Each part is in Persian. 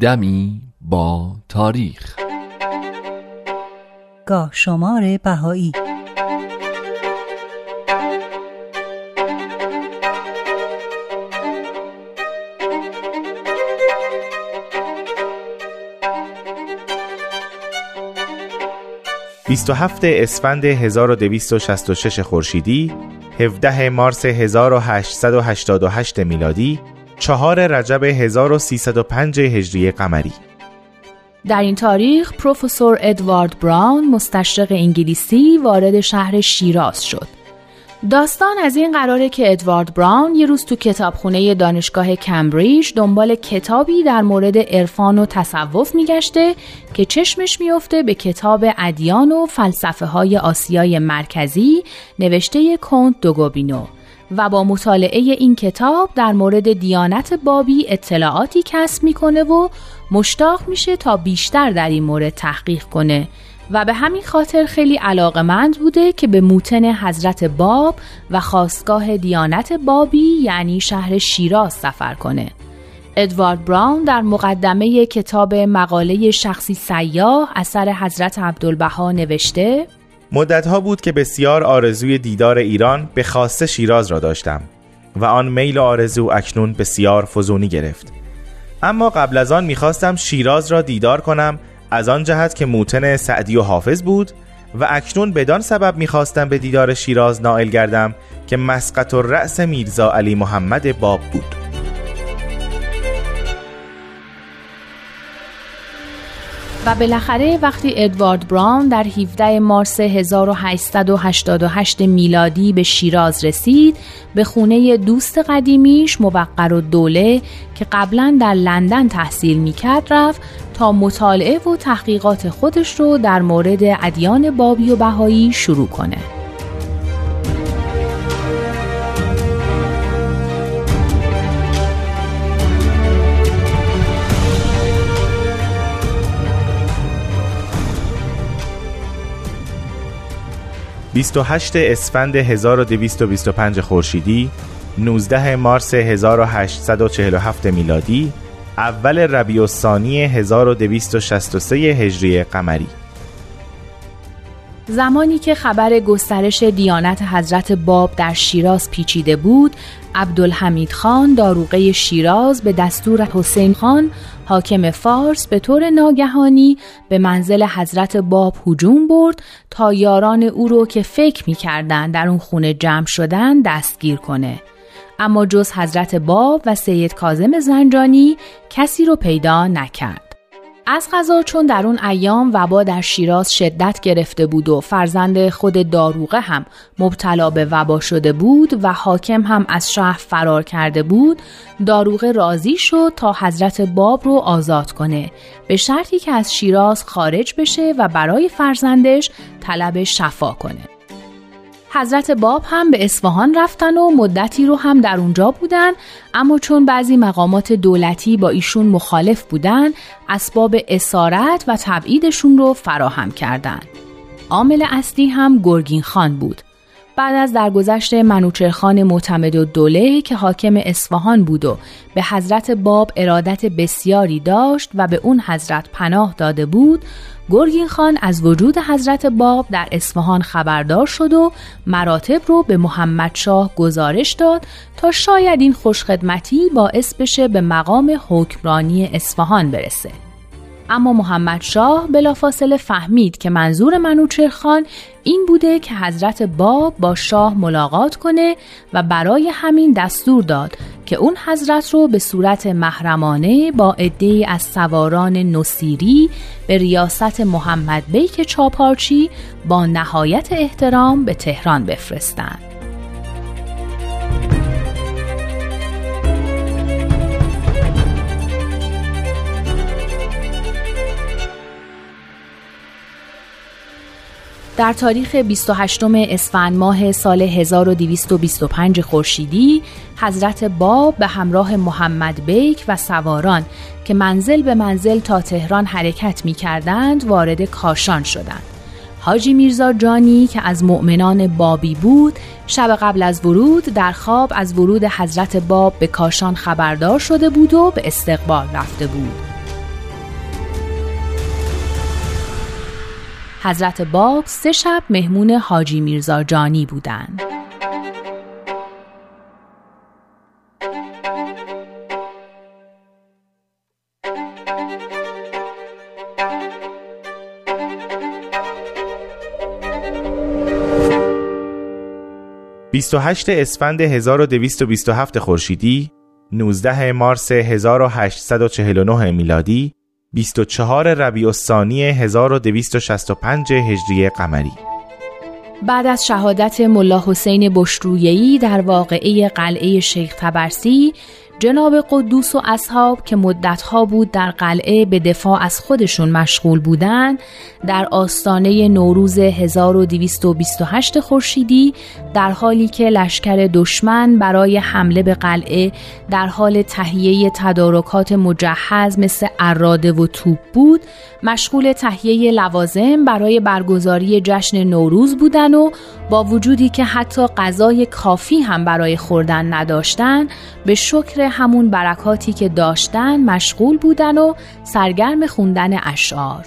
دمی با تاریخ. گاه شمار بهایی. هفت اسفند 1266 خورشیدی 17 مارس 1888 میلادی چهار رجب 1305 هجری قمری در این تاریخ پروفسور ادوارد براون مستشرق انگلیسی وارد شهر شیراز شد. داستان از این قراره که ادوارد براون یه روز تو کتابخونه دانشگاه کمبریج دنبال کتابی در مورد عرفان و تصوف میگشته که چشمش میفته به کتاب ادیان و فلسفه های آسیای مرکزی نوشته کنت دوگوبینو و با مطالعه این کتاب در مورد دیانت بابی اطلاعاتی کسب می‌کنه و مشتاق میشه تا بیشتر در این مورد تحقیق کنه و به همین خاطر خیلی علاقمند بوده که به موتن حضرت باب و خواستگاه دیانت بابی یعنی شهر شیراز سفر کنه. ادوارد براون در مقدمه کتاب مقاله شخصی سیاه اثر حضرت عبدالبها نوشته مدتها بود که بسیار آرزوی دیدار ایران به خاص شیراز را داشتم و آن میل و آرزو اکنون بسیار فزونی گرفت. اما قبل از آن می‌خواستم شیراز را دیدار کنم از آن جهت که موتن سعدی و حافظ بود و اکنون بدان سبب می‌خواستم به دیدار شیراز نائل گردم که مسقط و رأس میرزا علی محمد باب بود. و بالاخره وقتی ادوارد براون در 17 مارس 1888 میلادی به شیراز رسید به خونه دوست قدیمیش موقر و دوله که قبلا در لندن تحصیل می‌کرد رفت تا مطالعه و تحقیقات خودش رو در مورد ادیان بابی و بهایی شروع کنه. 28 اسفند 1225 خورشیدی 19 مارس 1847 میلادی اول ربیع الثانی 1263 هجری قمری. زمانی که خبر گسترش دیانت حضرت باب در شیراز پیچیده بود عبدالحمید خان داروغه شیراز به دستور حسین خان حاکم فارس به طور ناگهانی به منزل حضرت باب هجوم برد تا یاران او رو که فکر می کردن در اون خونه جمع شدن دستگیر کنه. اما جز حضرت باب و سید کازم زنجانی کسی رو پیدا نکرد. از غذا چون در اون ایام وبا در شیراز شدت گرفته بود و فرزند خود داروغه هم مبتلا به وبا شده بود و حاکم هم از شهر فرار کرده بود داروغه راضی شد تا حضرت باب رو آزاد کنه. به شرطی که از شیراز خارج بشه و برای فرزندش طلب شفا کنه. حضرت باب هم به اصفهان رفتن و مدتی رو هم در اونجا بودن اما چون بعضی مقامات دولتی با ایشون مخالف بودن اسباب اسارت و تبعیدشون رو فراهم کردند. عامل اصلی هم گرگین خان بود بعد از درگذشت منوچرخان معتمد و دوله که حاکم اصفهان بود و به حضرت باب ارادت بسیاری داشت و به اون حضرت پناه داده بود گرگین خان از وجود حضرت باب در اصفهان خبردار شد و مراتب رو به محمد شاه گزارش داد تا شاید این خوشخدمتی باعث بشه به مقام حکمرانی اصفهان برسه. اما محمد شاه بلافاصله فهمید که منظور منوچرخان این بوده که حضرت باب با شاه ملاقات کنه و برای همین دستور داد که اون حضرت رو به صورت محرمانه با عده از سواران نصیری به ریاست محمد بیک چاپارچی با نهایت احترام به تهران بفرستند. در تاریخ 28 اسفند ماه سال 1225 خورشیدی حضرت باب به همراه محمد بیک و سواران که منزل به منزل تا تهران حرکت می کردند وارد کاشان شدند. حاجی میرزا جانی که از مؤمنان بابی بود شب قبل از ورود در خواب از ورود حضرت باب به کاشان خبردار شده بود و به استقبال رفته بود حضرت باب سه شب مهمون حاجی میرزا جانی بودند. 28 اسفند 1227 خورشیدی 19 مارس 1849 میلادی 24 ربیع الثانی 1265 هجری قمری. بعد از شهادت ملا حسین بشرویهی در واقعه قلعه شیخ تبرسی جناب قدوس و اصحاب که مدتها بود در قلعه به دفاع از خودشون مشغول بودند در آستانه نوروز 1228 خورشیدی در حالی که لشکر دشمن برای حمله به قلعه در حال تهیه تدارکات مجهز مثل اراده و توپ بود مشغول تهیه لوازم برای برگزاری جشن نوروز بودن و با وجودی که حتی غذای کافی هم برای خوردن نداشتن به شکر همون برکاتی که داشتن مشغول بودن و سرگرم خوندن اشعار.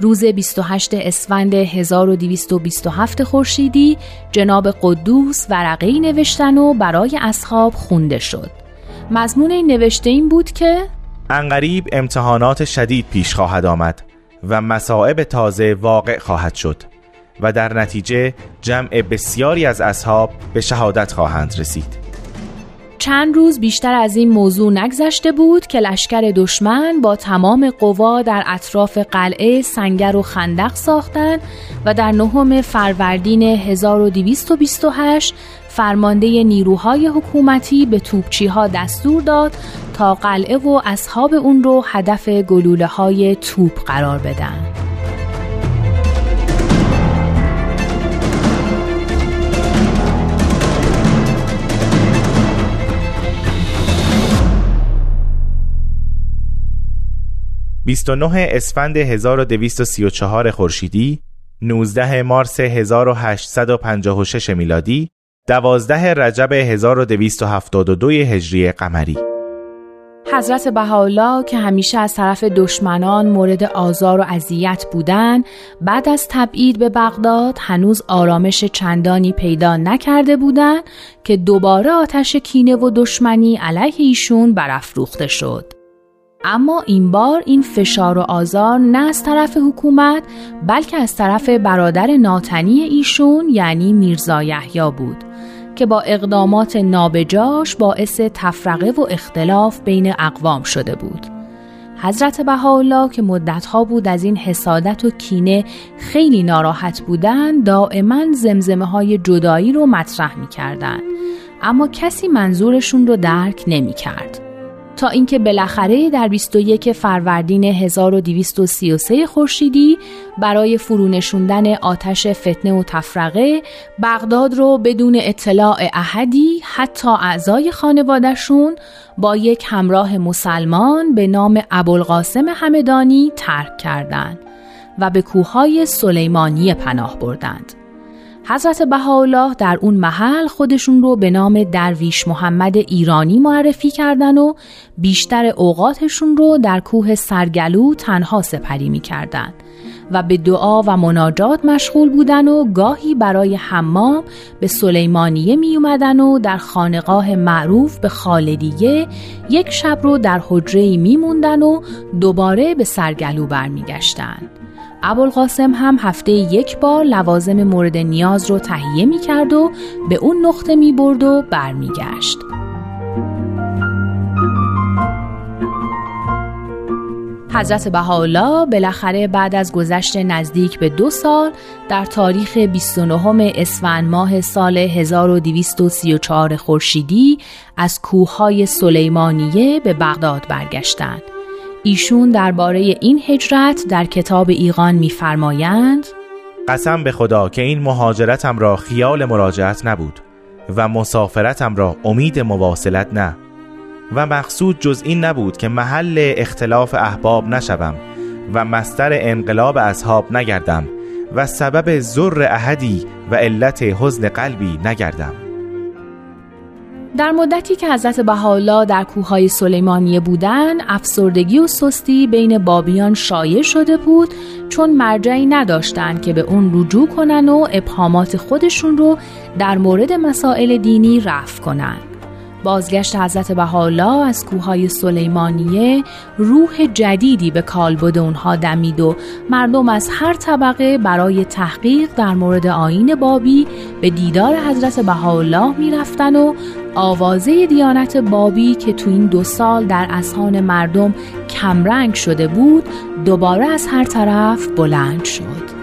روز 28 اسفند 1227 خورشیدی جناب قدوس ورقه نوشتن و برای اصحاب خونده شد. مضمون این نوشته این بود که انقریب امتحانات شدید پیش خواهد آمد و مصائب تازه واقع خواهد شد و در نتیجه جمع بسیاری از اصحاب به شهادت خواهند رسید. چند روز بیشتر از این موضوع نگذشته بود که لشکر دشمن با تمام قوا در اطراف قلعه سنگر و خندق ساختند و در نهم فروردین 1228 فرمانده نیروهای حکومتی به توپچی ها دستور داد تا قلعه و اصحاب اون رو هدف گلوله های توپ قرار بدن. 29 اسفند 1234 خورشیدی 19 مارس 1856 میلادی 12 رجب 1272 هجری قمری. حضرت بهاءالله که همیشه از طرف دشمنان مورد آزار و اذیت بودند بعد از تبعید به بغداد هنوز آرامش چندانی پیدا نکرده بودند که دوباره آتش کینه و دشمنی علیه ایشون برافروخته شد. اما این بار این فشار و آزار نه از طرف حکومت بلکه از طرف برادر ناتنی ایشون یعنی میرزا یحیی بود که با اقدامات نابجاش باعث تفرقه و اختلاف بین اقوام شده بود حضرت بهاءالله که مدتها بود از این حسادت و کینه خیلی ناراحت بودن دائما زمزمه های جدایی رو مطرح می کردن. اما کسی منظورشون رو درک نمی کرد. تا اینکه بالاخره در 21 فروردین 1233 خورشیدی برای فرونشوندن آتش فتنه و تفرقه بغداد رو بدون اطلاع احدی حتی اعضای خانوادهشون با یک همراه مسلمان به نام ابوالقاسم همدانی ترک کردند و به کوههای سلیمانی پناه بردند. حضرت بهاءالله در اون محل خودشون رو به نام درویش محمد ایرانی معرفی کردن و بیشتر اوقاتشون رو در کوه سرگلو تنها سپری می کردن و به دعا و مناجات مشغول بودن و گاهی برای حمام به سلیمانیه می اومدن و در خانقاه معروف به خالدیه یک شب رو در حجره می موندن و دوباره به سرگلو برمیگشتند. ابوالقاسم هم هفته یک بار لوازم مورد نیاز رو تهیه می کرد و به اون نقطه می برد و برمیگشت. حضرت بهاءالله بالاخره بعد از گذشت نزدیک به دو سال در تاریخ 29 اسفند ماه سال 1234 خورشیدی از کوههای سلیمانیه به بغداد برگشتند ایشون درباره این هجرت در کتاب ایقان میفرمایند قسم به خدا که این مهاجرتم را خیال مراجعت نبود و مسافرتم را امید مواصلت نه. و مقصود جز این نبود که محل اختلاف احباب نشوم و مستر انقلاب اصحاب نگردم و سبب زر احدی و علت حزن قلبی نگردم. در مدتی که حضرت بهاءالله در کوههای سلیمانیه بودند افسردگی و سستی بین بابیان شایع شده بود چون مرجعی نداشتند که به اون رجوع کنن و ابهامات خودشون رو در مورد مسائل دینی رفع کنند. بازگشت حضرت بهاءالله از کوههای سلیمانیه روح جدیدی به کالبد اونها دمید و مردم از هر طبقه برای تحقیق در مورد آین بابی به دیدار حضرت بهاءالله می‌رفتن و آوازه دیانت بابی که تو این دو سال در اسهان مردم کمرنگ شده بود دوباره از هر طرف بلند شد.